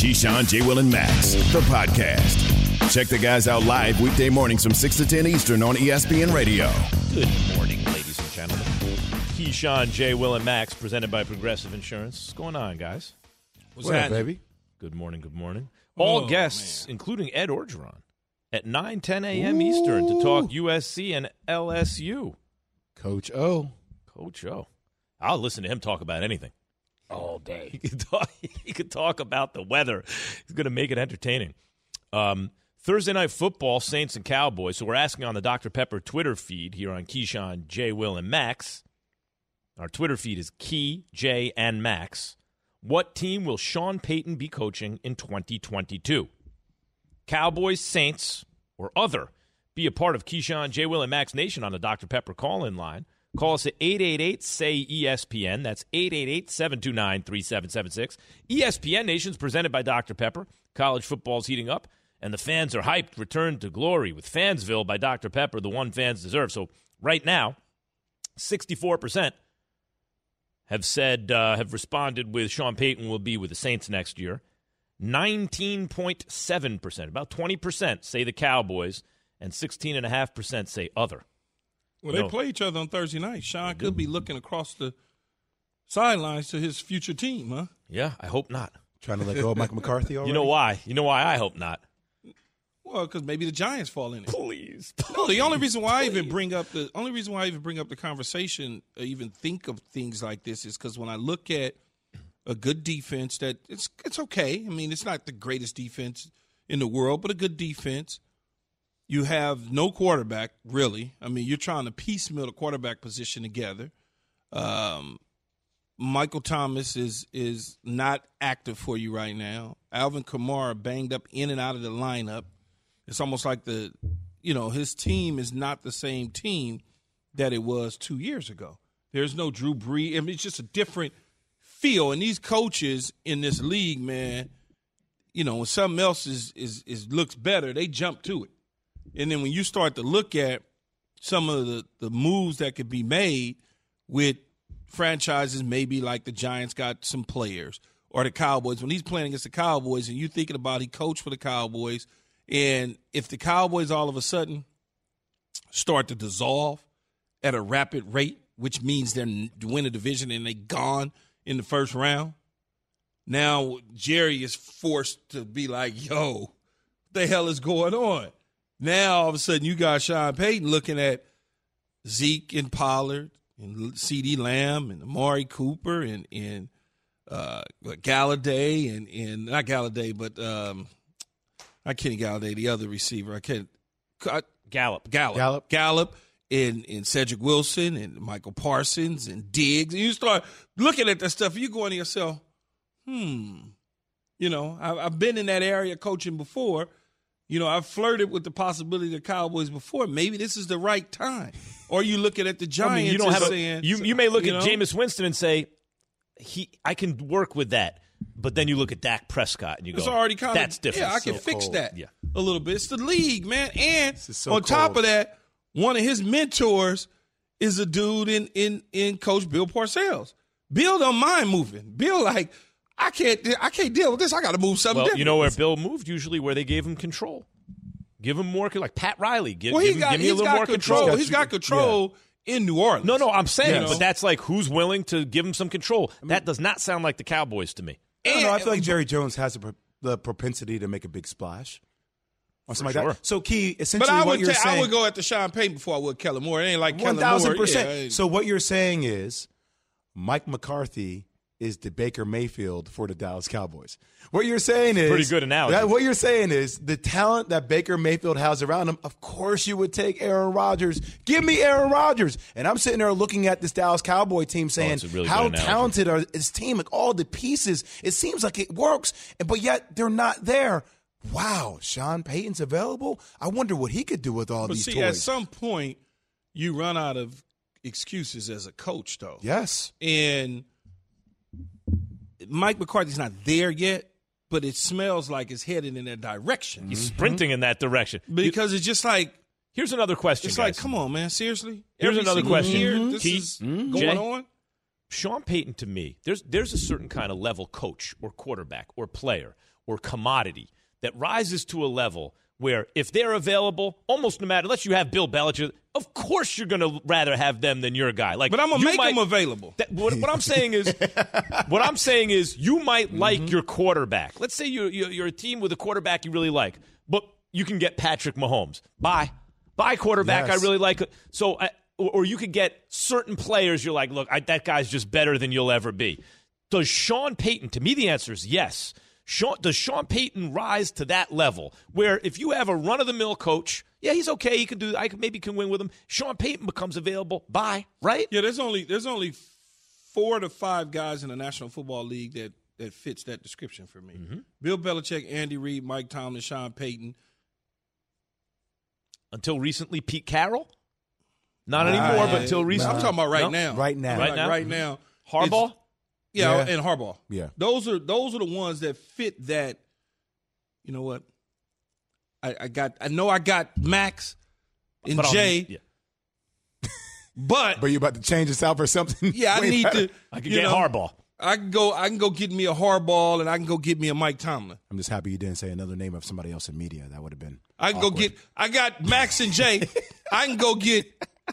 Keyshawn, J. Will, and Max, the podcast. Check the guys out live weekday mornings from 6 to 10 Eastern on ESPN Radio. Good morning, ladies and gentlemen. Keyshawn, J. Will, and Max, presented by Progressive Insurance. What's going on, guys? What's that, baby? Good morning, good morning. All Oh, guests, including Ed Orgeron, at 9, 10 a.m. Eastern to talk USC and LSU. Coach O. Coach O. I'll listen to him talk about anything. All day. He could talk, he could talk about the weather. He's going to make it entertaining. Um, Thursday night football, Saints and Cowboys. So we're asking on the Dr. Pepper Twitter feed here on Keyshawn, J. Will, and Max. Our Twitter feed is Key, J, and Max. What team will Sean Payton be coaching in 2022? Cowboys, Saints, or other. Be a part of Keyshawn, J. Will, and Max Nation on the Dr. Pepper call in line. Call us at 888 say ESPN. That's 888 729 3776. ESPN Nation's presented by Dr. Pepper. College football's heating up, and the fans are hyped. Return to glory with Fansville by Dr. Pepper, the one fans deserve. So, right now, 64% have said, uh, have responded with Sean Payton will be with the Saints next year. 19.7%, about 20% say the Cowboys, and 16.5% say other. Well, they No. play each other on Thursday night. Sean could be looking across the sidelines to his future team, huh? Yeah, I hope not. Trying to let go of Mike McCarthy already? You know why? You know why I hope not? Well, because maybe the Giants fall in it. Please. No, the only reason why I even bring up the only reason why I even bring up the conversation, or even think of things like this, is because when I look at a good defense, that it's it's okay. I mean, it's not the greatest defense in the world, but a good defense. You have no quarterback, really. I mean, you're trying to piecemeal the quarterback position together. Um, Michael Thomas is is not active for you right now. Alvin Kamara banged up in and out of the lineup. It's almost like the, you know, his team is not the same team that it was two years ago. There's no Drew Brees. I mean, it's just a different feel. And these coaches in this league, man, you know, when something else is is is looks better, they jump to it. And then when you start to look at some of the the moves that could be made with franchises, maybe like the Giants got some players or the Cowboys. When he's playing against the Cowboys, and you're thinking about he coached for the Cowboys, and if the Cowboys all of a sudden start to dissolve at a rapid rate, which means they're win a division and they gone in the first round. Now Jerry is forced to be like, "Yo, what the hell is going on?" Now all of a sudden you got Sean Payton looking at Zeke and Pollard and CeeDee Lamb and Amari Cooper and and uh, Golladay and and not Golladay, but um, not Kenny Golladay, the other receiver. I can't. I, Gallup. Gallup. Gallup. Gallup and, and Cedric Wilson and Michael Parsons and Diggs. And you start looking at that stuff, you going to yourself, hmm. You know, I, I've been in that area coaching before. You know, I've flirted with the possibility of the Cowboys before. Maybe this is the right time. Or you looking at the I Giants mean, you don't and have a, saying, you. You may look you at know? Jameis Winston and say, "He, I can work with that." But then you look at Dak Prescott and you It's go, already kind of "That's different." Yeah, I can So fix cold. that Yeah. a little bit. It's the league, man. And so on top of that, one of his mentors is a dude in in in Coach Bill Parcells. Bill don't mind moving. Bill like I can't I can't deal with this. I got to move something Well, different. you know where Bill moved usually, where they gave him control, give him more, like Pat Riley. Give, well, give, he him- got give me a little more control. control. He's got control in New Orleans. No, no, I'm saying, You but that's like who's willing to give him some control. that does not sound like the Cowboys to me. I don't know. I feel like Jerry Jones has the, pro- the propensity to make a big splash. Or something sure. like that. So, Key, But essentially, I what would you're ta- saying. I would go after Sean Payton before I would Kellen Moore. It ain't like One Kellen thousand Moore. percent. So what you're saying is, Mike McCarthy is the Baker Mayfield for the Dallas Cowboys. What you're saying is Pretty good analogy. that- what you're saying is the talent that Baker Mayfield has around him. Of course, you would take Aaron Rodgers. Give me Aaron Rodgers. And I'm sitting there looking at this Dallas Cowboy team, oh, saying, it's a really "How talented are this team? Like all the pieces, it seems like it works, but yet they're not there." Wow, Sean Payton's available. I wonder what he could do with all But these see, toys. at some point, you run out of excuses as a coach, though. yes. And Mike McCarthy's not there yet, but it smells like it's headed in that direction. He's sprinting in that direction. Because it's just like Here's another question. it's like, come on, man, seriously. Here's Every another question. Year, Mhm. this Keith, is Mhm. going Jay? on. Sean Payton to me, there's there's a certain kind of level coach or quarterback or player or commodity that rises to a level where if they're available, almost no matter, unless you have Bill Belichick, of course you're going to rather have them than your guy. Like, But I'm gonna make might- them available. that, what, what I'm saying is, what I'm saying is, you might mm-hmm. like your quarterback. Let's say you're, you're a team with a quarterback you really like, but you can get Patrick Mahomes. Bye, bye quarterback. Yes. I really like it. So, I, or, or you could get certain players. You're like, look, I, that guy's just better than you'll ever be. Does Sean Payton? To me, the answer is yes. Sean, does Sean Payton rise to that level where if you have a run of the mill coach, yeah, he's okay. He can do. I can, maybe can win with him. Sean Payton becomes available. Bye. Right. Yeah, there's only there's only four to five guys in the National Football League that that fits that description for me. Mm-hmm. Bill Belichick, Andy Reid, Mike Tomlin, Sean Payton. until recently Pete Carroll. Not anymore, but until recently. I'm talking about right No? now. Right now. Right Like now? Right now. Harbaugh. It's- Yeah, Yeah. and Harbaugh. Yeah. Those are those are the ones that fit that. You know what? I, I got. I know I got Max and But I'll- Jay, yeah. but But you about to change this out for something? yeah, I need better? to. I can get know, Harbaugh. I can go. I can go get me a Harbaugh, and I can go get me a Mike Tomlin. I'm just happy you didn't say another name of somebody else in media. That would have been. I can go get. I got Max and Jay. I can go get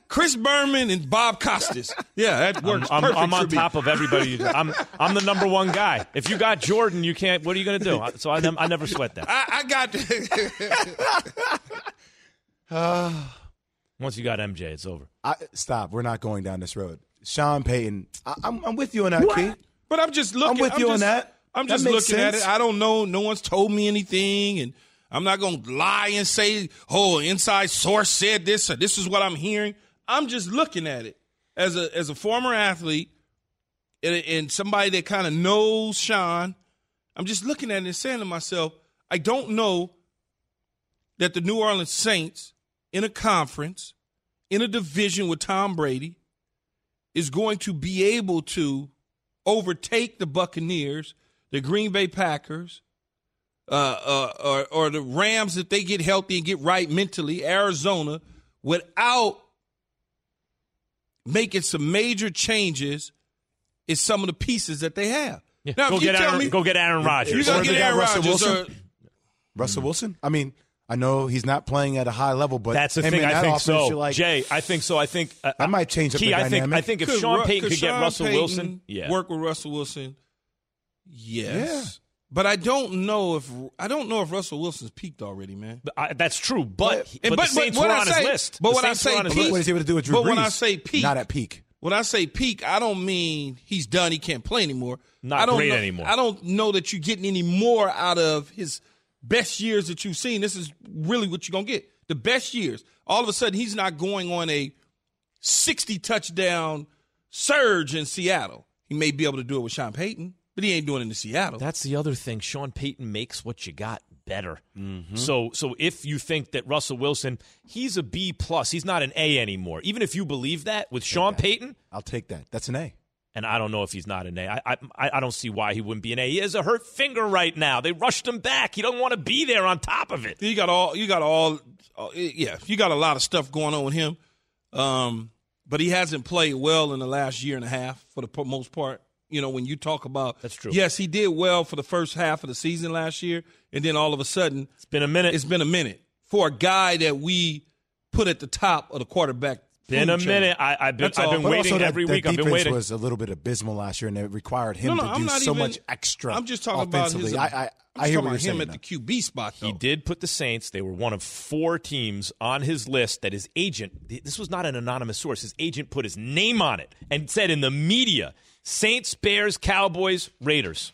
Chris Berman and Bob Costas. Yeah, that works I'm, perfect I'm on for me. top of everybody. I'm I'm the number one guy. If you got Jordan, you can't. What are you going to do? So I, I never sweat that. I, I got. Once you got MJ, it's over. I, stop. We're not going down this road. Sean Payton. I, I'm, I'm with you on that, Keith. but I'm just looking. I'm with you on that. I'm just makes looking at it. I don't know. No one's told me anything, and I'm not going to lie and say, "Oh, inside source said this," or "This is what I'm hearing." I'm just looking at it as a as a former athlete and, and somebody that kind of knows Sean. I'm just looking at it and saying to myself, I don't know that the New Orleans Saints in a conference in a division with Tom Brady is going to be able to overtake the Buccaneers, the Green Bay Packers, uh, uh, or, or the Rams if they get healthy and get right mentally, Arizona, without making some major changes in some of the pieces that they have. Yeah. Now, go you get tell Aaron. me- go get Aaron Rodgers. You Rodgers. gotta get they got Aaron Russell Rodgers. Wilson. Or, Russell Wilson. I mean, I know he's not playing at a high level, but That's the thing. I think so. like, Jay, I think so. I think uh, That might change up Key, the I think. dynamic. I think if Could Sean Payton could could get Russell Payton Wilson, yeah, work with Russell Wilson. Yes, Yeah. But I don't know if I don't know if Russell Wilson's peaked already, man. I, that's true. But And- but, but- the Saints but were when I say- his list. but The when I Saints were say on his peak- what is he able to do with Drew But when I say peak- not at peak. When I say peak, I don't mean he's done. He can't play anymore. Not I don't great know, anymore. I don't know that you're getting any more out of his best years that you've seen. This is really what you're gonna get. The best years. All of a sudden, he's not going on a 60 touchdown surge in Seattle. He may be able to do it with Sean Payton, but he ain't doing it in Seattle. That's the other thing. Sean Payton makes what you got better. Mm-hmm. So so if you think that Russell Wilson, he's a B plus, he's not an A anymore. Even if you believe that with Sean Payton, I'll take that. That's an A. and I don't know if he's not an A. I, I I don't see why he wouldn't be an A. He has a hurt finger right now. They rushed him back. He don't want to be there on top of it. You got all you got all yeah, you got a lot of stuff going on with him. Um, but he hasn't played well in the last year and a half for the most part. You know, when you talk about That's true. Yes, he did well for the first half of the season last year, and then all of a sudden, It's been a minute. it's been a minute for a guy that we put at the top of the quarterback. been a chain. minute. I, I've been I've been waiting that, every that week. I've been waiting. was a little bit abysmal last year, and it required him No, no, to I'm do so even- much extra. I'm just talking about his. I, I, I'm I hear talking about him at the QB spot. He did put the Saints. They were one of four teams on his list that his agent, this was not an anonymous source, his agent put his name on it and said in the media Saints, Bears, Cowboys, Raiders.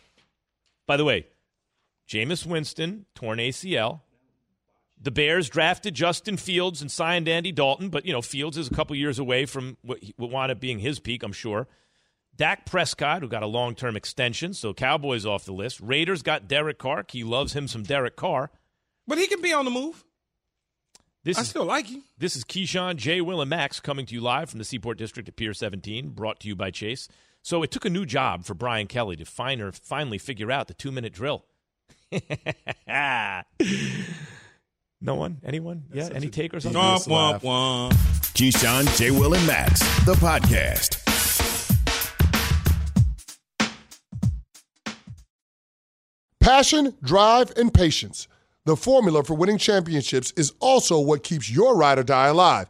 By the way, Jameis Winston, torn ACL. The Bears drafted Justin Fields and signed Andy Dalton, but, you know, Fields is a couple years away from what what wound up being his peak, I'm sure. Dak Prescott, who got a long term extension, so Cowboys off the list. Raiders got Derek Carr. He loves him some Derek Carr. but he can be on the move. This I is still like him. this is Keyshawn, Jay, Will, and Max coming to you live from the Seaport District at Pier 17, brought to you by Chase. So it took a new job for Brian Kelly to finally figure out the two minute drill. no one? Anyone? That's yeah? Any takers on this? Womp, womp. Keyshawn, J. Will, and Max, the podcast. Passion, drive, and patience. The formula for winning championships is also what keeps your ride or die alive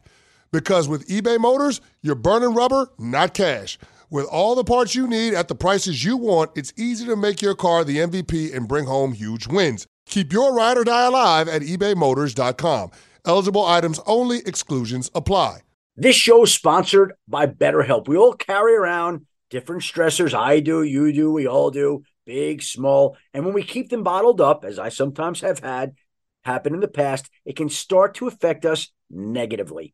Because with eBay Motors, you're burning rubber, not cash. With all the parts you need at the prices you want, it's easy to make your car the MVP and bring home huge wins. Keep your ride or die alive at ebaymotors.com. Eligible items only, exclusions apply. This show is sponsored by BetterHelp. We all carry around different stressors. I do, you do, we all do, big, small. And when we keep them bottled up, as I sometimes have had happen in the past, it can start to affect us negatively.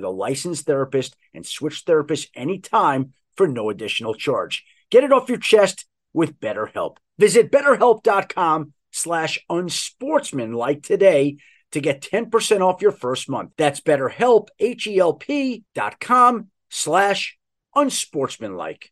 with a licensed therapist and switch therapists anytime for no additional charge. Get it off your chest with BetterHelp. Visit betterhelp.com slash unsportsmanlike today to get 10% off your first month. That's betterhelp, H-E-L-P dot com slash unsportsmanlike.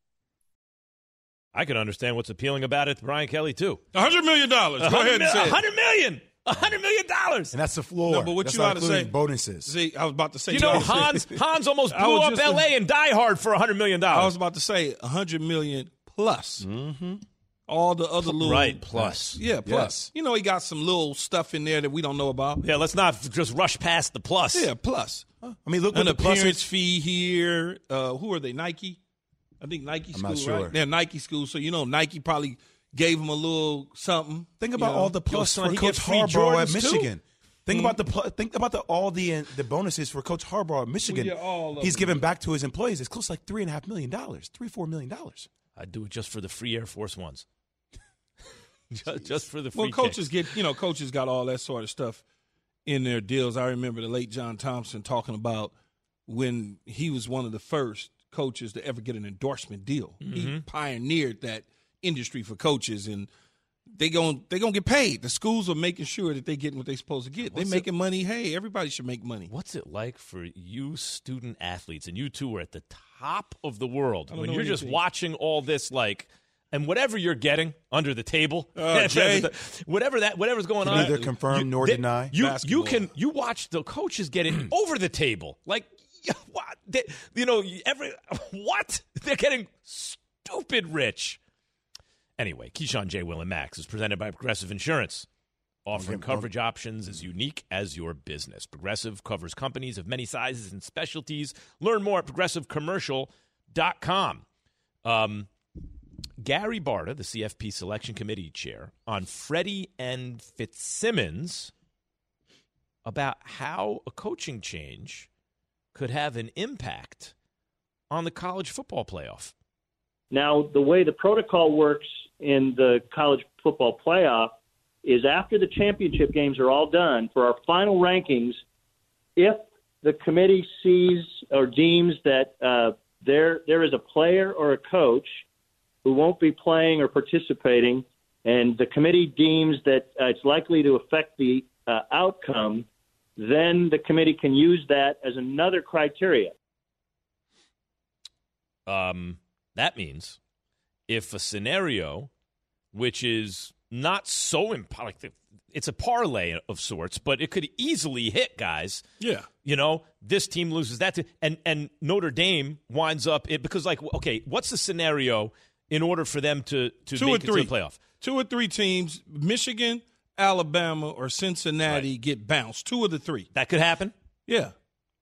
I can understand what's appealing about it to Brian Kelly, too. $100 million. Go ahead and say it. $100 million. $100 million. And that's the floor. No, but what That's you not about to say? Bonuses. See, I was about to say. You know, Hans Hans almost blew up just- L.A. and Die Hard for $100 million. I was about to say 100 million plus. Mm-hmm. All the other little. Right, plus. Yeah, plus. Yes. You know, he got some little stuff in there that we don't know about. Yeah, let's not just rush past the plus. Yeah, plus. I mean, look An the plus appearance is. fee here. Uh, who are they? Nike? I think Nike I'm school, not sure. right? They're Nike school, so you know Nike probably gave him a little something. Think you about know. all the plus son, for Coach gets free Harbaugh at Jordans, too? Michigan. Think Hmm? about the pl- think about the all the uh, the bonuses for Coach Harbaugh at Michigan. all of He's them. giving back to his employees. It's close to like three and a half million dollars, three four million dollars. I'd do it just for the free Air Force Ones. just, just for the free Well, coaches kicks. get you know coaches got all that sort of stuff in their deals. I remember the late John Thompson talking about when he was one of the first coaches to ever get an endorsement deal. Mm-hmm. He pioneered that industry for coaches, and they going they gonna get paid. The schools are making sure that they getting what they supposed to get. They What's making money. Hey, everybody should make money. What's it like for you student athletes, and you two are at the top of the world, I don't when you're just anything. watching all this, like, and whatever you're getting under the table, Uh, Jay. whatever that, whatever's going Can on, neither confirm nor they- deny. You you can you watch the coaches get it over the table, like what they, you know every what they're getting stupid rich. Anyway, Keyshawn J. Will and Max is presented by Progressive Insurance. Offering coverage options as unique as your business. Progressive covers companies of many sizes and specialties. Learn more at progressivecommercial.com. Um, Gary Barta, the CFP selection committee chair, on Freddie and Fitzsimmons about how a coaching change could have an impact on the college football playoff. Now, the way the protocol works in the college football playoff is after the championship games are all done, for our final rankings, if the committee sees or deems that uh, there there is a player or a coach who won't be playing or participating, and the committee deems that uh, it's likely to affect the uh, outcome, then the committee can use that as another criteria. Um, that means if a scenario which is not so imp- like the- it's a parlay of sorts, but it could easily hit guys. Yeah. You know, this team loses that, to, and and Notre Dame winds up it because like okay, what's the scenario in order for them to to Two make or it to the playoff? Two or three teams, Michigan, Alabama, or Cincinnati get bounced. Two of the three. That could happen. Yeah.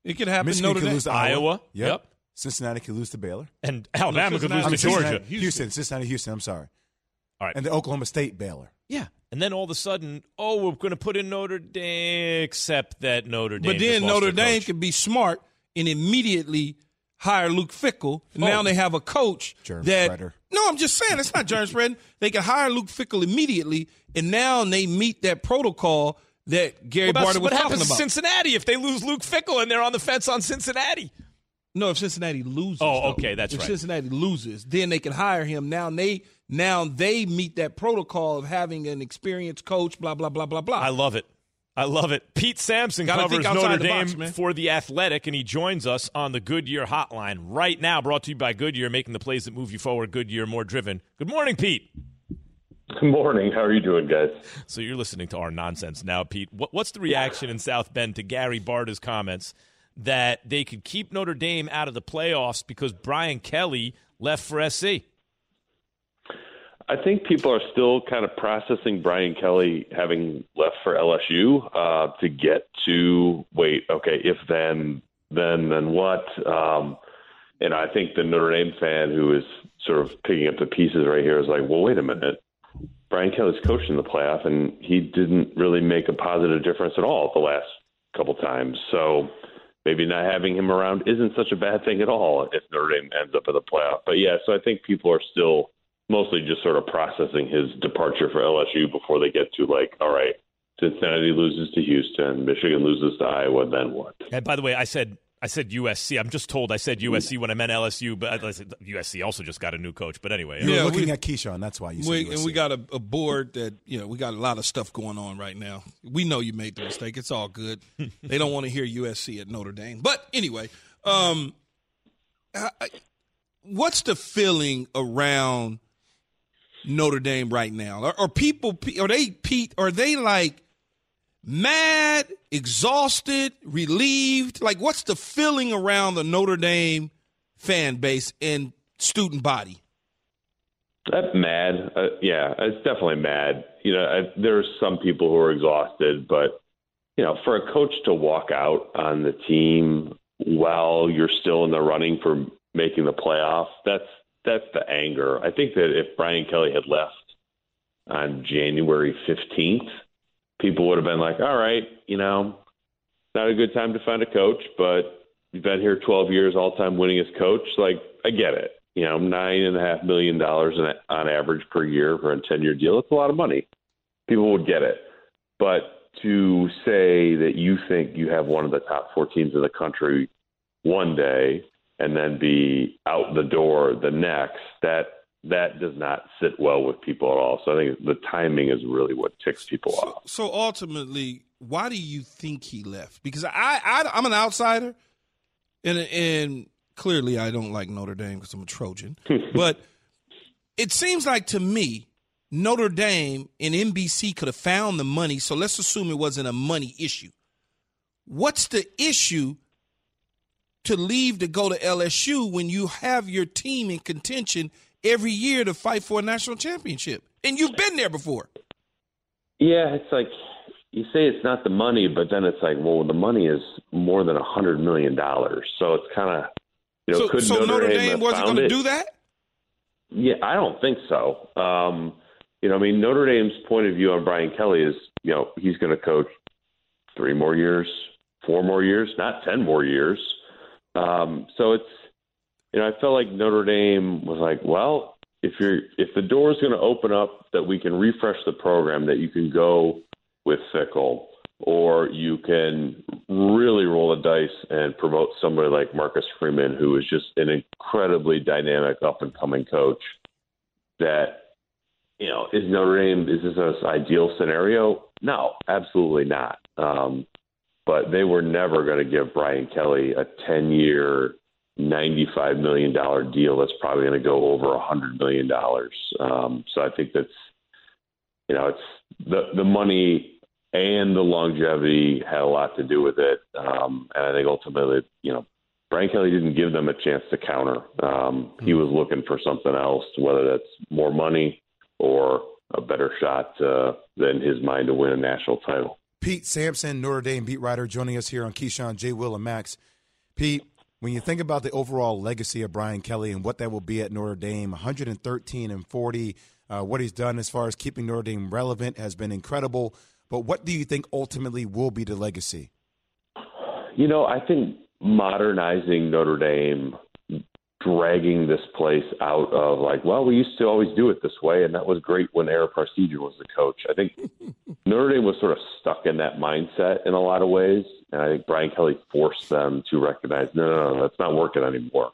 It could happen. Michigan Notre could Dame. lose to Iowa. Iowa. Yep. Cincinnati could lose to Baylor. And Alabama could lose Cincinnati- to I mean, Georgia. Cincinnati, Houston. Cincinnati, Houston. I'm sorry. All right. And the Oklahoma State Baylor. Yeah. And then all of a sudden, oh, we're going to put in Notre Dame, except that Notre Dame. But then Notre Dame coach. could be smart and immediately hire Luke Fickell. And Oh. Now they have a coach Germ that. spreader. No, I'm just saying it's not germ spreading. They can hire Luke Fickell immediately, and now they meet that protocol that Gary What, about- Barta was what talking happens to about. Cincinnati if they lose Luke Fickell and they're on the fence on Cincinnati? No, if Cincinnati loses. Oh, though. okay, that's if right. If Cincinnati loses, then they can hire him. Now they now they meet that protocol of having an experienced coach. Blah blah blah blah blah. I love it. I love it. Pete Sampson Gotta covers think outside Notre the Dame box, for The Athletic, and he joins us on the Goodyear hotline right now, brought to you by Goodyear, making the plays that move you forward. Goodyear, more driven. Good morning, Pete. Good morning. How are you doing, guys? So you're listening to our nonsense now, Pete. What, what's the reaction in South Bend to Gary Barta's comments that they could keep Notre Dame out of the playoffs because Brian Kelly left for SC? I think people are still kind of processing Brian Kelly having left for LSU uh, to get to wait. Okay, if then, then then what? Um, and I think the Notre Dame fan who is sort of picking up the pieces right here is like, well, wait a minute. Brian Kelly's coached in the playoff, and he didn't really make a positive difference at all the last couple times. So maybe not having him around isn't such a bad thing at all if Notre Dame ends up in the playoff. But yeah, so I think people are still mostly just sort of processing his departure for LSU before they get to like, all right, Cincinnati loses to Houston, Michigan loses to Iowa, then what? And by the way, I said I said USC. I'm just told I said USC when I meant LSU, but I said USC also just got a new coach. But anyway, You Yeah, looking we- at Keyshawn. That's why you said We, USC. and we got a, a board that you know we got a lot of stuff going on right now. We know you made the mistake. It's all good. they don't want to hear USC at Notre Dame, but anyway, um, I, I- what's the feeling around Notre Dame right now? Are, are people are they Pete? Are they like mad, exhausted, relieved? Like, what's the feeling around the Notre Dame fan base and student body? That's mad. Uh, yeah, it's definitely mad. You know, I, there's some people who are exhausted, but you know, for a coach to walk out on the team while you're still in the running for making the playoff, that's that's the anger. I think that if Brian Kelly had left on January 15th, people would have been like, "All right, you know, not a good time to find a coach, but you've been here 12 years, all-time winningest coach. Like, I get it. You know, nine and a half million dollars on average per year for a 10-year deal. It's a lot of money. People would get it. But to say that you think you have one of the top four teams in the country one day and then be out the door the next, that that does not sit well with people at all. So I think the timing is really what ticks people off. So ultimately, why do you think he left? Because I, I I'm an outsider, and and clearly I don't like Notre Dame because I'm a Trojan. but it seems like to me, Notre Dame and NBC could have found the money. So let's assume it wasn't a money issue. What's the issue to leave to go to LSU when you have your team in contention every year to fight for a national championship? And you've been there before. Yeah, it's like you say it's not the money, but then it's like, well, the money is more than a hundred million dollars. So it's kind of, you know, so could so Notre, Notre Dame, Dame wasn't going to do that? Yeah, I don't think so. Um, you know, I mean, Notre Dame's point of view on Brian Kelly is, you know, he's going to coach three more years, four more years, not ten more years. Um, so it's, you know, I felt like Notre Dame was like, well, if you're if the door is going to open up that we can refresh the program, that you can go with Fickell, or you can really roll the dice and promote somebody like Marcus Freeman, who is just an incredibly dynamic up and coming coach. That you know is Notre Dame is this an ideal scenario? No, absolutely not. Um, but they were never going to give Brian Kelly a ten year $95 million deal that's probably going to go over $100 million. Um, so I think that's, you know, it's the, the money and the longevity had a lot to do with it. Um, and I think ultimately, you know, Brian Kelly didn't give them a chance to counter. Um, he was looking for something else, whether that's more money or a better shot uh, than his mind to win a national title. Pete Sampson, Notre Dame beat writer, joining us here on Keyshawn, J. Will, and Max. Pete, when you think about the overall legacy of Brian Kelly and what that will be at Notre Dame, 113 and 40, Uh, what he's done as far as keeping Notre Dame relevant has been incredible. But what do you think ultimately will be the legacy? You know, I think modernizing Notre Dame, dragging this place out of like, well, we used to always do it this way, and that was great when Ara Parseghian was the coach. I think Notre Dame was sort of stuck in that mindset in a lot of ways, and I think Brian Kelly forced them to recognize, no, no, no, that's not working anymore.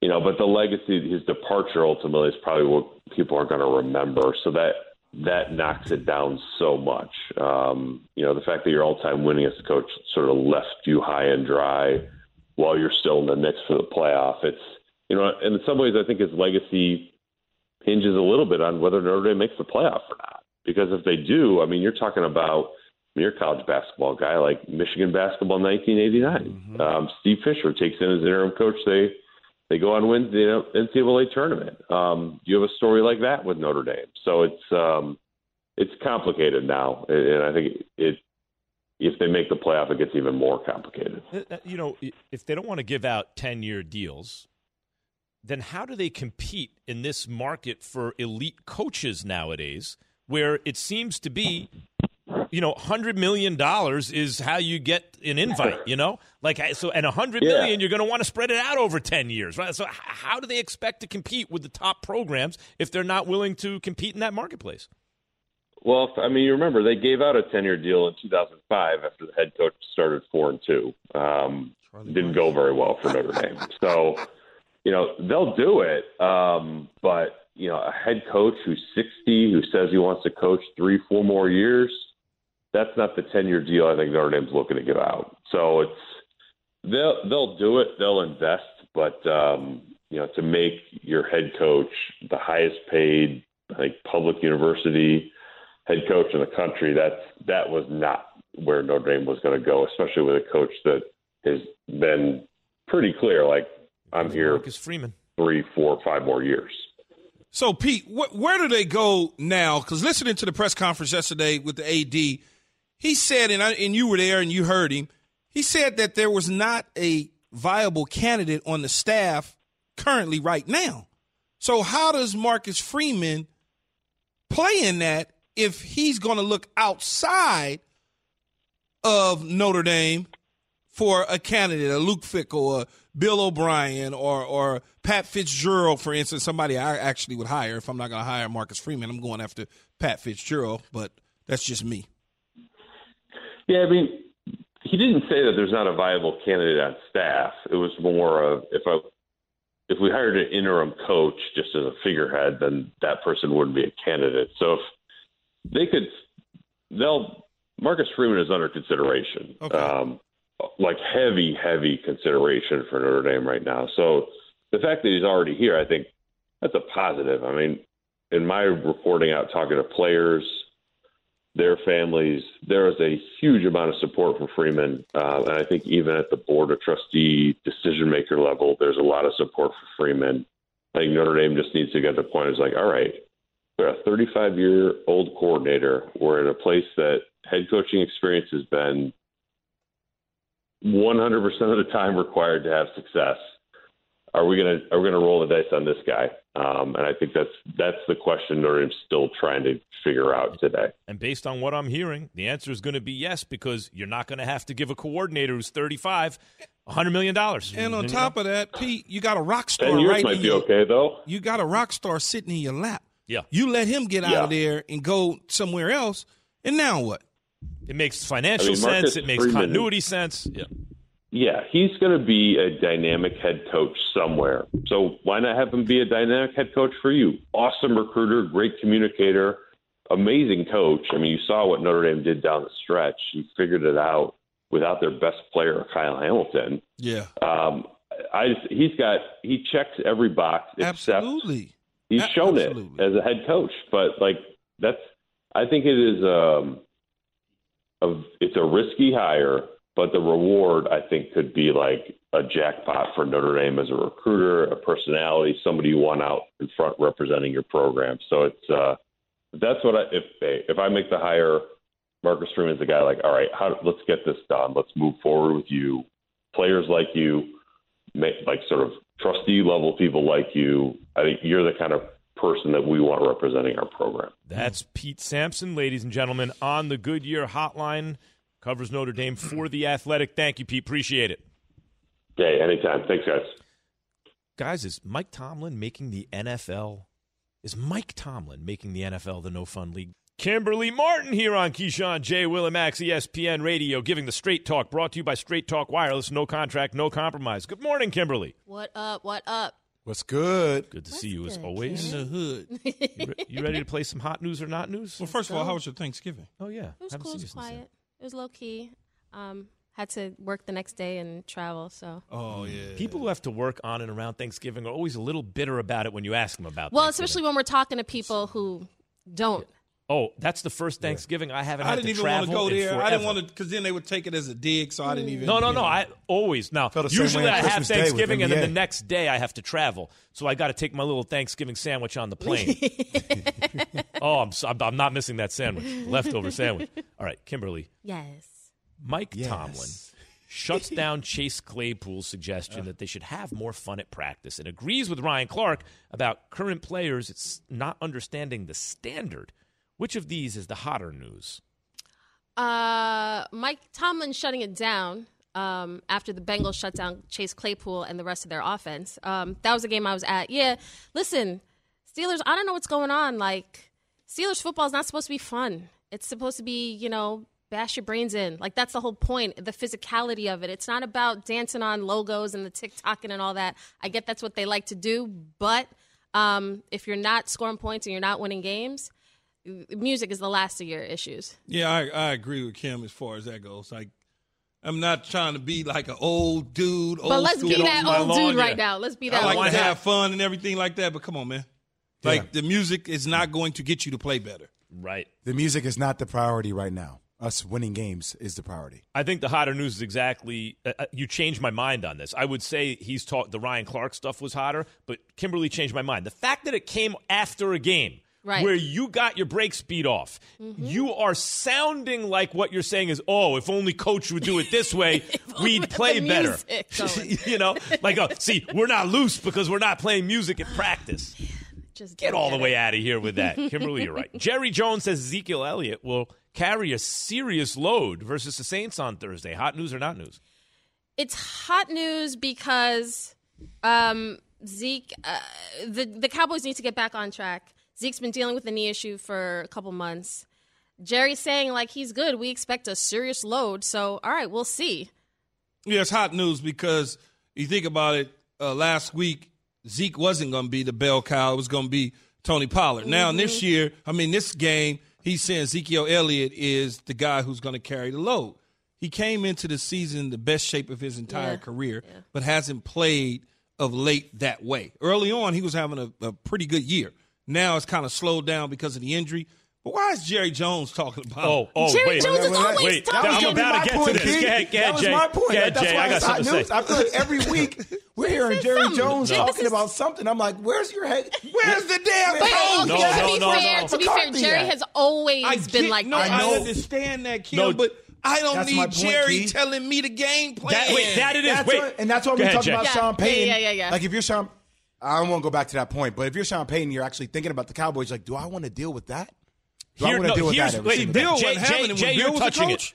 You know, but the legacy, his departure ultimately is probably what people are going to remember. So that that knocks it down so much. Um, you know, the fact that your all-time winningest coach sort of left you high and dry while you're still in the mix for the playoff. It's you know, and in some ways, I think his legacy hinges a little bit on whether Notre Dame makes the playoff or not. Because if they do, I mean, you're talking about I mean, you're a college basketball guy like Michigan basketball 1989. Mm-hmm. Um, Steve Fisher takes in as interim coach. They they go on win the NCAA tournament. Um, you have a story like that with Notre Dame, so it's um, it's complicated now, and I think it if they make the playoff, it gets even more complicated. You know, if they don't want to give out 10 year deals, then how do they compete in this market for elite coaches nowadays where it seems to be you know, hundred million dollars is how you get an invite. You know, like so, and a hundred yeah. million, you're going to want to spread it out over ten years, right? So, how do they expect to compete with the top programs if they're not willing to compete in that marketplace? Well, I mean, you remember they gave out a ten-year deal in 2005 after the head coach started four and two. Um, didn't go very well for Notre Dame. So, you know, they'll do it. Um, but you know, a head coach who's 60 who says he wants to coach three, four more years, that's not the 10-year deal I think Notre Dame's looking to give out. So it's they'll they'll do it. They'll invest, but um, you know, to make your head coach the highest paid, like public university head coach in the country. That's that was not where Notre Dame was going to go, especially with a coach that has been pretty clear. Like I'm here, Marcus Freeman, three, four, five more years. So Pete, wh- where do they go now? Because listening to the press conference yesterday with the AD, he said, and I, and you were there and you heard him. He said that there was not a viable candidate on the staff currently right now. So how does Marcus Freeman play in that if he's going to look outside of Notre Dame for a candidate, a Luke Fickell, a Bill O'Brien, or or Pat Fitzgerald, for instance, somebody I actually would hire if I'm not going to hire Marcus Freeman. I'm going after Pat Fitzgerald, but that's just me. Yeah, I mean, he didn't say that there's not a viable candidate on staff. It was more of if I if we hired an interim coach just as a figurehead, then that person wouldn't be a candidate. So if they could they'll Marcus Freeman is under consideration. Okay. Um, like heavy, heavy consideration for Notre Dame right now. So the fact that he's already here, I think that's a positive. I mean, in my reporting out talking to players, their families, there is a huge amount of support for Freeman. Uh, and I think even at the board of trustee decision maker level, there's a lot of support for Freeman. I think Notre Dame just needs to get to the point. It's like, all right, a 35 year old coordinator. We're in a place that head coaching experience has been 100% of the time required to have success. Are we gonna are we gonna roll the dice on this guy? Um, and I think that's that's the question Notre Dame's still trying to figure out today. And based on what I'm hearing, the answer is going to be yes because you're not going to have to give a coordinator who's 35 hundred million dollars. And on top of that, Pete, you got a rock star. Ten years right might be okay though. You got a rock star sitting in your lap. Yeah. You let him get out of there and go somewhere else, and now what? It makes financial I mean, sense. It makes Freeman, continuity sense. Yeah. Yeah, he's going to be a dynamic head coach somewhere. So why not have him be a dynamic head coach for you? Awesome recruiter, great communicator, amazing coach. I mean, you saw what Notre Dame did down the stretch. He figured it out without their best player, Kyle Hamilton. Yeah. Um, I he's got he checks every box except Absolutely. He's shown Absolutely. it as a head coach, but like that's I think it is um a it's a risky hire, but the reward I think could be like a jackpot for Notre Dame as a recruiter, a personality, somebody you want out in front representing your program. So it's uh that's what I if if I make the hire, Marcus Freeman's the guy like, all right, how let's get this done. Let's move forward with you. Players like you, make, like sort of trustee level people like you, I think you're the kind of person that we want representing our program. That's Pete Sampson, ladies and gentlemen, on the Goodyear Hotline. Covers Notre Dame for the Athletic. Thank you, Pete. Appreciate it. Hey, anytime. Thanks, guys. Guys, is Mike Tomlin making the NFL? Is Mike Tomlin making the NFL the no fun league? Kimberley Martin here on Keyshawn J. Willimax, ESPN Radio, giving the Straight Talk, brought to you by Straight Talk Wireless. No contract, no compromise. Good morning, Kimberley. What up? What up? What's good? Good to What's see you as good, always. In the hood. You, re- you ready to play some hot news or not news? Well, first of all, how was your Thanksgiving? Oh yeah, It was Haven't cool. It was quiet. It was low key. Um, had to work the next day and travel. So, Oh yeah. People who have to work on and around Thanksgiving are always a little bitter about it when you ask them about. well, especially when we're talking to people who don't. Oh, that's the first Thanksgiving I haven't. I had didn't to even want to go in there. I didn't want to because then they would take it as a dig, so I didn't mm. even. No, no, no. know. I always now. Felt the same Usually I have Christmas Day Thanksgiving, and then the next day I have to travel. So I got to take my little Thanksgiving sandwich on the plane. oh, I'm, I'm I'm not missing that sandwich, leftover sandwich. All right, Kimberley, Yes. Mike Yes. Tomlin shuts down Chase Claypool's suggestion uh. that they should have more fun at practice and agrees with Ryan Clark about current players. It's not understanding the standard. Which of these is the hotter news? Uh, Mike Tomlin shutting it down um, after the Bengals shut down Chase Claypool and the rest of their offense. Um, that was a game I was at. Yeah, listen, Steelers. I don't know what's going on. Like Steelers football is not supposed to be fun. It's supposed to be, you know, bash your brains in. Like that's the whole point. The physicality of it. It's not about dancing on logos and the TikToking and all that. I get that's what they like to do, but um, if you're not scoring points and you're not winning games, music is the last of your issues. Yeah, I, I agree with Kim as far as that goes. Like, I'm not trying to be like an old dude. Old But let's school. be that off my old lawn, dude right yeah. now. Let's be I that like old to dude. have fun and everything like that, but come on, man. Like the music is not going to get you to play better. Right. The music is not the priority right now. Us winning games is the priority. I think the hotter news is exactly. Uh, uh, you changed my mind on this. I would say he's taught the Ryan Clark stuff was hotter, but Kimberley changed my mind. The fact that it came after a game. Right. Where you got your brakes speed off. You are sounding like what you're saying is, oh, if only coach would do it this way, we'd play better. you know, like, oh, see, we're not loose because we're not playing music at practice. Just Get all the get way out of here with that. Kimberley, you're right. Jerry Jones says Ezekiel Elliott will carry a serious load versus the Saints on Thursday. Hot news or not news? It's hot news because um, Zeke, uh, the the Cowboys need to get back on track. Zeke's been dealing with a knee issue for a couple months. Jerry's saying like he's good. We expect a serious load. So all right, we'll see. Yeah, it's hot news because you think about it. Uh, last week, Zeke wasn't going to be the bell cow. It was going to be Tony Pollard. Now, this year, I mean, this game, he's saying Ezekiel Elliott is the guy who's going to carry the load. He came into the season the best shape of his entire Yeah. career, but hasn't played of late that way. Early on, he was having a, a pretty good year. Now it's kind of slowed down because of the injury. But why is Jerry Jones talking about? Oh, oh, Jerry wait, Jones is wait, always wait. talking. I'm about my to get point, to this. Keith. Go ahead, go that ahead, was my point. Go ahead, That's Jay. why I got it's hot something to news. say. I feel like every week we're hearing Jerry something. Jones Jay, talking is- about something. I'm like, where's your head? Where's the damn But coach? No, okay, no, to be no, fair, no. to be fair, Jerry has always I been get- like no, that. I know. I understand that, Kim, No. but I don't That's need point, Jerry Keith. telling me the game plan. That, wait, that it is. That's wait. what- and that's what we're talking Jay. about Yeah. Sean Yeah, Payton. yeah, yeah, yeah. Like if you're Sean, I won't go back to that point. But if you're Sean Payton, you're actually thinking about the Cowboys. Like, do I want to deal with that? Do I Here- want to no, deal with here's- that? every wait, Bill? Jay- wasn't Jay- having it Jay, when you're Bill was the touching it.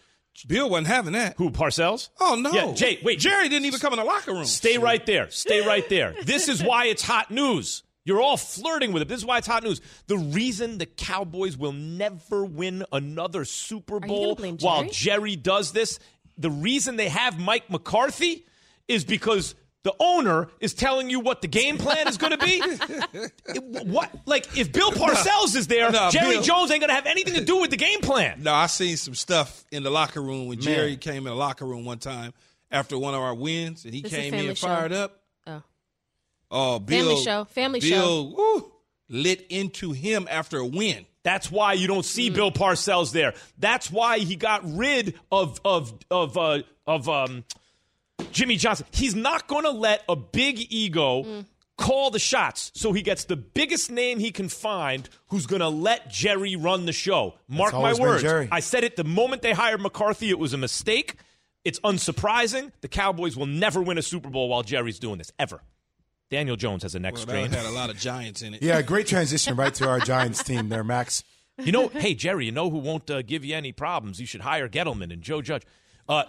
Bill wasn't having that. Who, Parcells? Oh no, Yeah, Jay, wait. Jerry didn't even come in the locker room. Stay right there. Stay right there. This is why it's hot news. You're all flirting with it. This is why it's hot news. The reason the Cowboys will never win another Super Bowl blame while Jerry? Jerry does this, the reason they have Mike McCarthy is because the owner is telling you what the game plan is going to be. What? Like, if Bill Parcells is there, No, Jerry Bill- Jones ain't going to have anything to do with the game plan. No, I seen some stuff in the locker room when Jerry came in the locker room one time after one of our wins, and he This came family in show. fired up. Oh. Oh, Bill, Family show. Family show. Woo, lit into him after a win. That's why you don't see Mm. Bill Parcells there. That's why he got rid of of of uh, of um, Jimmy Johnson. He's not going to let a big ego Mm. call the shots. So he gets the biggest name he can find, who's going to let Jerry run the show. Mark my words. Jerry. I said it the moment they hired McCarthy. It was a mistake. It's unsurprising. The Cowboys will never win a Super Bowl while Jerry's doing this ever. Daniel Jones has a neck Well, strain. had a lot of giants in it. Yeah, great transition right to our Giants team there, Max. You know, hey Jerry, you know who won't uh, give you any problems? You should hire Gettleman and Joe Judge. Uh,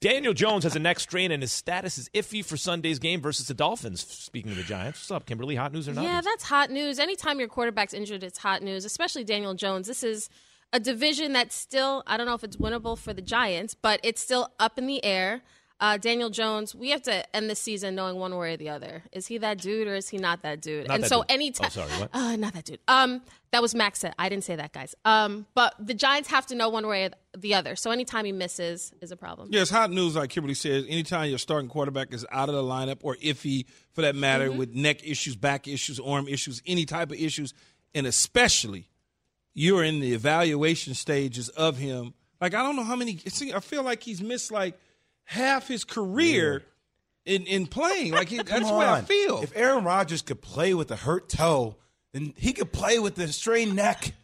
Daniel Jones has a neck strain, and his status is iffy for Sunday's game versus the Dolphins. Speaking of the Giants, what's up, Kimberley? Hot news or not? Yeah, that's hot news. Anytime your quarterback's injured, it's hot news, especially Daniel Jones. This is a division that's still, I don't know if it's winnable for the Giants, but it's still up in the air. Uh, Daniel Jones, we have to end the season knowing one way or the other. Is he that dude or is he not that dude? Not and that so dude. anytime, Oh, sorry, what? Uh, not that dude. Um, that was Max said. I didn't say that, guys. Um, but the Giants have to know one way or the other. So anytime he misses is a problem. Yeah, it's hot news, like Kimberley says. Anytime your starting quarterback is out of the lineup or iffy, for that matter, Mm-hmm. with neck issues, back issues, arm issues, any type of issues, and especially you're in the evaluation stages of him. Like I don't know how many. I feel like he's missed like half his career in in playing. Like he, that's Come the way I feel. If Aaron Rodgers could play with a hurt toe, then he could play with a strained neck.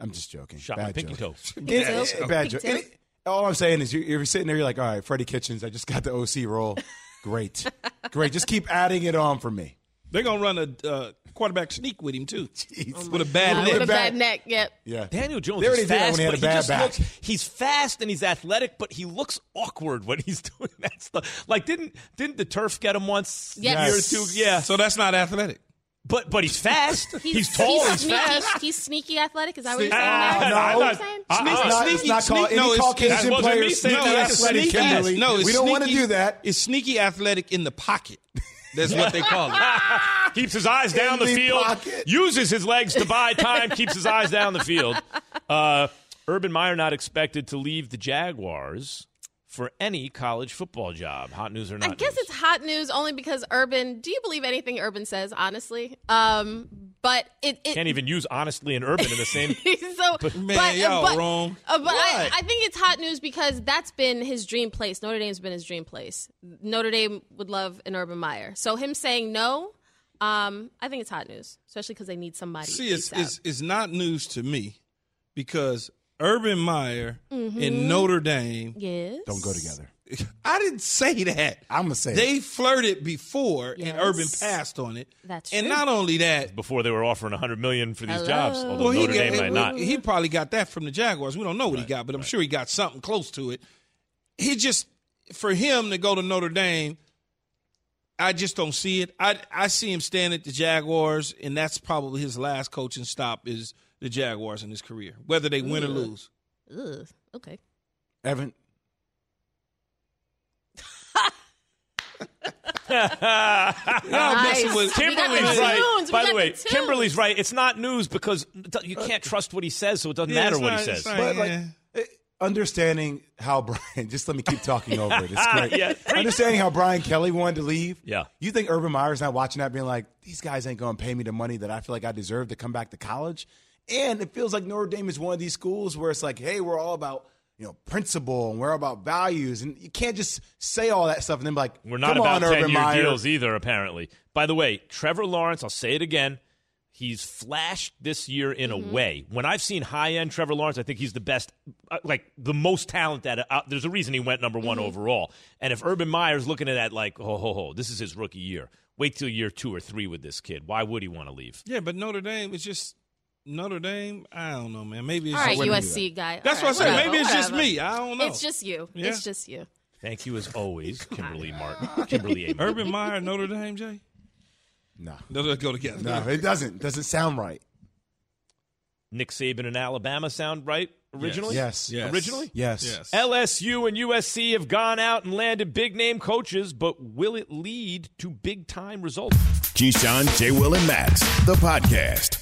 I'm just joking. Shot my Bad pinky joke. toe. Any- toe. bad Pinky joke. toe. Any- all I'm saying is you're, you're sitting there, you're like, all right, Freddie Kitchens, I just got the OC role. Great. Great. Just keep adding it on for me. They're gonna run a uh, quarterback sneak with him too, Jeez. with a bad Yeah, neck. with a bad- bad neck. Yep. Yeah. Daniel Jones They already is fast, when he had but a he bad just back. looks he's fast and he's athletic, but he looks awkward when he's doing that stuff. Like didn't didn't the turf get him once Yes. year or two? Yeah. So that's not athletic. But but he's fast. he's, tall, he's, sneaky, fast. He's sneaky athletic. Is that what you're saying? Max? Is no. that No. you're? It's not, it's not called no, any it's- Caucasian that players sneaky athletic, Kimberley. No, we don't want to do that. It's sneaky athletic in the pocket. That's what they call it. keeps his eyes down the In the field, pocket. uses his legs to buy time, keeps his eyes down the field. Uh, Urban Meyer not expected to leave the Jaguars for any college football job. Hot news or not? I guess news? it's hot news only because Urban. Do you believe anything Urban says? Honestly, um, but it, it can't even use honestly and Urban in the same. so, Man, but, y'all but, wrong. uh, but I, What? I think it's hot news because that's been his dream place. Notre Dame's been his dream place. Notre Dame would love an Urban Meyer. So him saying no, um, I think it's hot news, especially because they need somebody. See, it's, it's, it's not news to me because Urban Meyer and mm-hmm. Notre Dame, yes. Don't go together. I didn't say that. I'm gonna say They flirted before Yes. and Urban passed on it. That's true. and not only that, Before they were offering 100 million for these Hello. jobs, although well, he, Notre Dame got, might not. he probably got that from the Jaguars. We don't know what he got, but I'm sure he got something close to it. He just, for him to go to Notre Dame, I just don't see it. I I see him staying at the Jaguars, and that's probably his last coaching stop is the Jaguars in his career, whether they win or lose. Ugh, okay. Evan. Y'all Nice. messing with We got the Kimberley's right. tunes. We By got the way, tunes. Kimberley's right. It's not news because you can't trust what he says, so it doesn't Yeah, matter it's what not- he it's says. not- But like Yeah. understanding how Brian just let me keep talking over it. It's great. Yeah. Understanding how Brian Kelly wanted to leave. Yeah. You think Urban Meyer's not watching that being like, these guys ain't gonna pay me the money that I feel like I deserve to come back to college? And it feels like Notre Dame is one of these schools where it's like, hey, we're all about you know, principle and we're about values. And you can't just say all that stuff and then be like, We're not Come about ten year Meyer. deals either, apparently. By the way, Trevor Lawrence, I'll say it again. He's flashed this year in Mm-hmm. a way. When I've seen high end Trevor Lawrence, I think he's the best, uh, like the most talented. Uh, there's a reason he went number one Mm-hmm. overall. And if Urban Meyer's looking at that like, ho, ho, ho, this is his rookie year. Wait till year two or three with this kid. Why would he want to leave? Yeah, but Notre Dame is just Notre Dame. I don't know, man. Maybe it's All right, just, USC guy. that's All what I say. whatever, Maybe it's just me. I don't know. It's just you. Yeah. It's just you. Thank you as always, Kimberley Martin. Kimberley A. Urban Meyer, Notre Dame, Jay. No. No, they go together. No, it doesn't. Doesn't sound right. Nick Saban in Alabama sound right originally? Yes. Yes. Originally? Yes. Yes. LSU and USC have gone out and landed big name coaches, but will it lead to big time results? Keyshawn, J. Will, and Max, the podcast.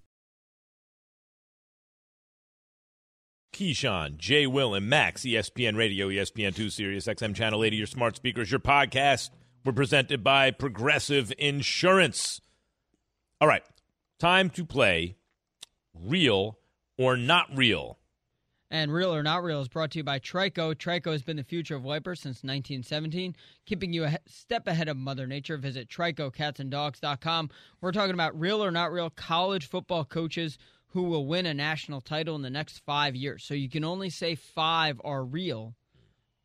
Keyshawn, Jay Will, and Max, ESPN Radio, ESPN2, Sirius XM Channel 80, your smart speakers, your podcast. We're presented by Progressive Insurance. All right, time to play real or not real. And Real or Not Real is brought to you by Trico. Trico has been the future of wipers since 1917, keeping you a step ahead of Mother Nature. Visit TricoCatsAndDogs.com. We're talking about Real or Not Real college football coaches who will win a national title in the next five years. So you can only say five are real,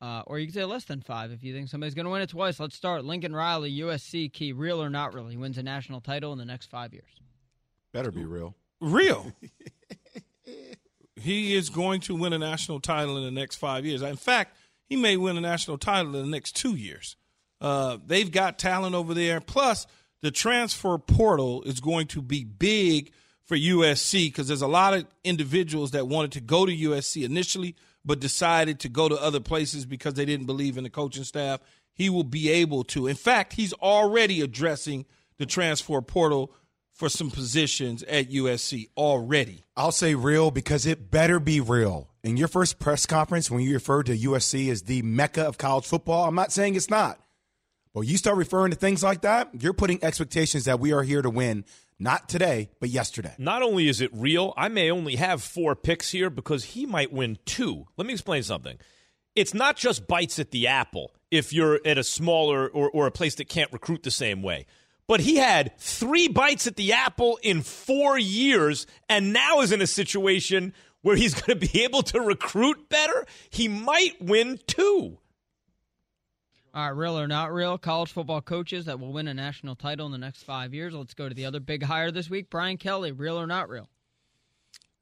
uh, or you can say less than five if you think somebody's going to win it twice. Let's start. Lincoln Riley, USC key, real or not real. He wins a national title in the next five years. Better be real. Real. he is going to win a national title in the next five years. In fact, he may win a national title in the next two years. Uh, they've got talent over there. Plus, the transfer portal is going to be big for USC because there's a lot of individuals that wanted to go to USC initially, but decided to go to other places because they didn't believe in the coaching staff. He will be able to. In fact, he's already addressing the transfer portal for some positions at USC already. I'll say real because it better be real. In your first press conference, when you referred to USC as the mecca of college football, I'm not saying it's not. But you start referring to things like that, you're putting expectations that we are here to win, not today, but yesterday. Not only is it real, I may only have four picks here because he might win two. Let me explain something. It's not just bites at the apple if you're at a smaller or, or a place that can't recruit the same way. But he had three bites at the apple in four years and now is in a situation where he's going to be able to recruit better. He might win two. All right, real or not real, college football coaches that will win a national title in the next five years. Let's go to the other big hire this week, Brian Kelly. Real or not real?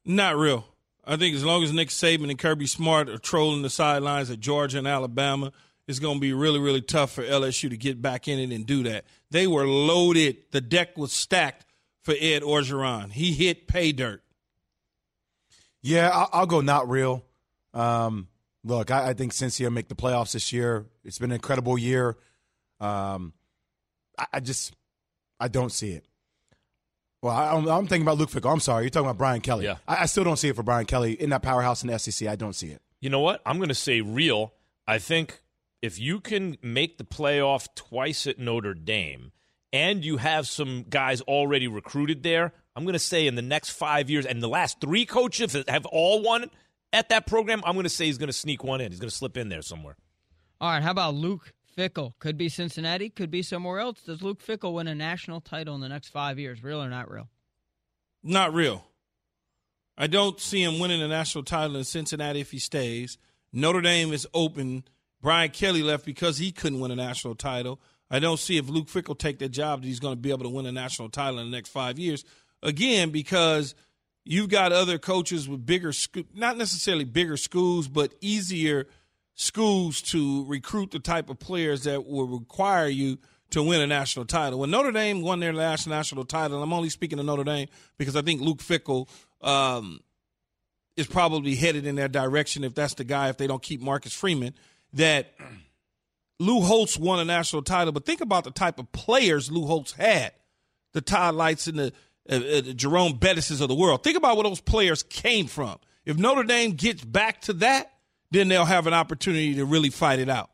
Not real. I think as long as Nick Saban and Kirby Smart are trolling the sidelines at Georgia and Alabama, it's going to be really, really tough for LSU to get back in it and do that. They were loaded. The deck was stacked for Ed Orgeron. He hit pay dirt. Yeah, I'll, I'll go not real. Um, look, I, I think Cincy will make the playoffs this year. It's been an incredible year. Um, I, I just, I don't see it. Well, I, I'm, I'm thinking about Luke Fickell. I'm sorry, you're talking about Brian Kelly. Yeah. I, I still don't see it for Brian Kelly in that powerhouse in the SEC. I don't see it. You know what? I'm going to say real. I think if you can make the playoff twice at Notre Dame and you have some guys already recruited there, I'm going to say in the next five years, and the last three coaches have all won at that program, I'm going to say he's going to sneak one in. He's going to slip in there somewhere. All right, how about Luke Fickell? Could be Cincinnati, could be somewhere else. Does Luke Fickell win a national title in the next five years? Real or not real? Not real. I don't see him winning a national title in Cincinnati if he stays. Notre Dame is open. Brian Kelly left because he couldn't win a national title. I don't see if Luke Fickell take that job that he's going to be able to win a national title in the next five years. Again, because you've got other coaches with bigger, not necessarily bigger schools, but easier schools to recruit the type of players that will require you to win a national title. When Notre Dame won their last national title, I'm only speaking of Notre Dame because I think Luke Fickell um, is probably headed in that direction if that's the guy, if they don't keep Marcus Freeman, that Lou Holtz won a national title. But think about the type of players Lou Holtz had the Todd Lyghts and the uh, uh, Jerome Bettises of the world. Think about where those players came from. If Notre Dame gets back to that, then they'll have an opportunity to really fight it out.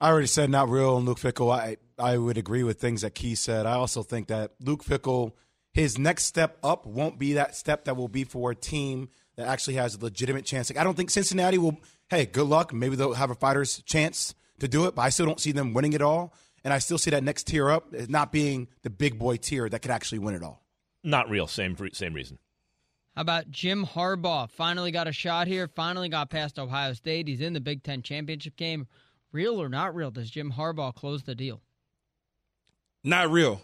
I already said not real and Luke Fickell. I, I would agree with things that Key said. I also think that Luke Fickell, his next step up won't be that step that will be for a team that actually has a legitimate chance. Like, I don't think Cincinnati will, hey, good luck. Maybe they'll have a fighter's chance to do it, but I still don't see them winning it all. and I still see that next tier up not being the big boy tier that could actually win it all. Not real. Same same reason. How about Jim Harbaugh? Finally got a shot here. Finally got past Ohio State. He's in the Big Ten championship game. Real or not real? Does Jim Harbaugh close the deal? Not real.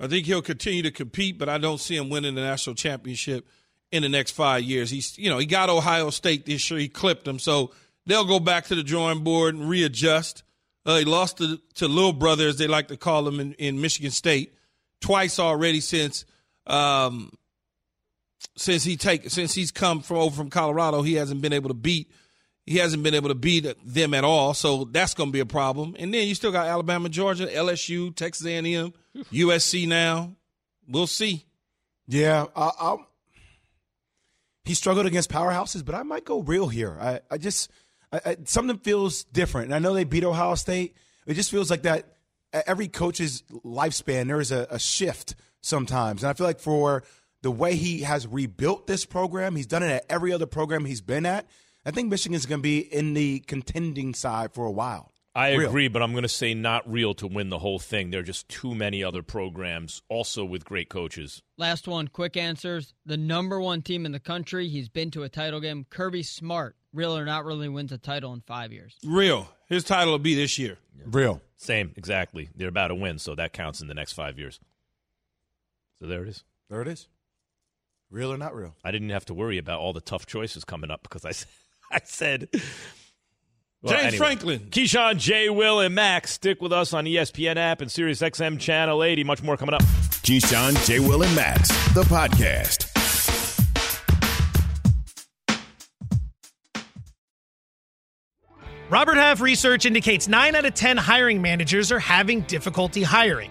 I think he'll continue to compete, but I don't see him winning the national championship in the next five years. He's, you know, he got Ohio State this year. He clipped them, so they'll go back to the drawing board and readjust. Uh, he lost to, to little brother, as they like to call him in, in Michigan State, twice already since um, since he take since he's come from over from Colorado. He hasn't been able to beat he hasn't been able to beat them at all. So that's going to be a problem. And then you still got Alabama, Georgia, LSU, Texas A&M, USC now. We'll see. Yeah, I, I, he struggled against powerhouses, but I might go real here. I, I just I, something feels different. And I know they beat Ohio State. It just feels like that. Every coach's lifespan, there is a, a shift sometimes, and I feel like for the way he has rebuilt this program, he's done it at every other program he's been at. I think Michigan's going to be in the contending side for a while. I real. agree, but I'm going to say not real to win the whole thing. There are just too many other programs, also with great coaches. Last one, quick answers. The number one team in the country, he's been to a title game. Kirby Smart, real or not really, wins a title in five years. Real. His title will be this year. Real. Same, exactly. They're about to win, so that counts in the next five years. So there it is. There it is. Real or not real? I didn't have to worry about all the tough choices coming up because I said. I said. Well, James anyway. Franklin. Keyshawn, J. Will, and Max. Stick with us on ESPN app and Sirius XM Channel 80. Much more coming up. Keyshawn, J. Will, and Max, the podcast. Robert Half research indicates 9 out of 10 hiring managers are having difficulty hiring.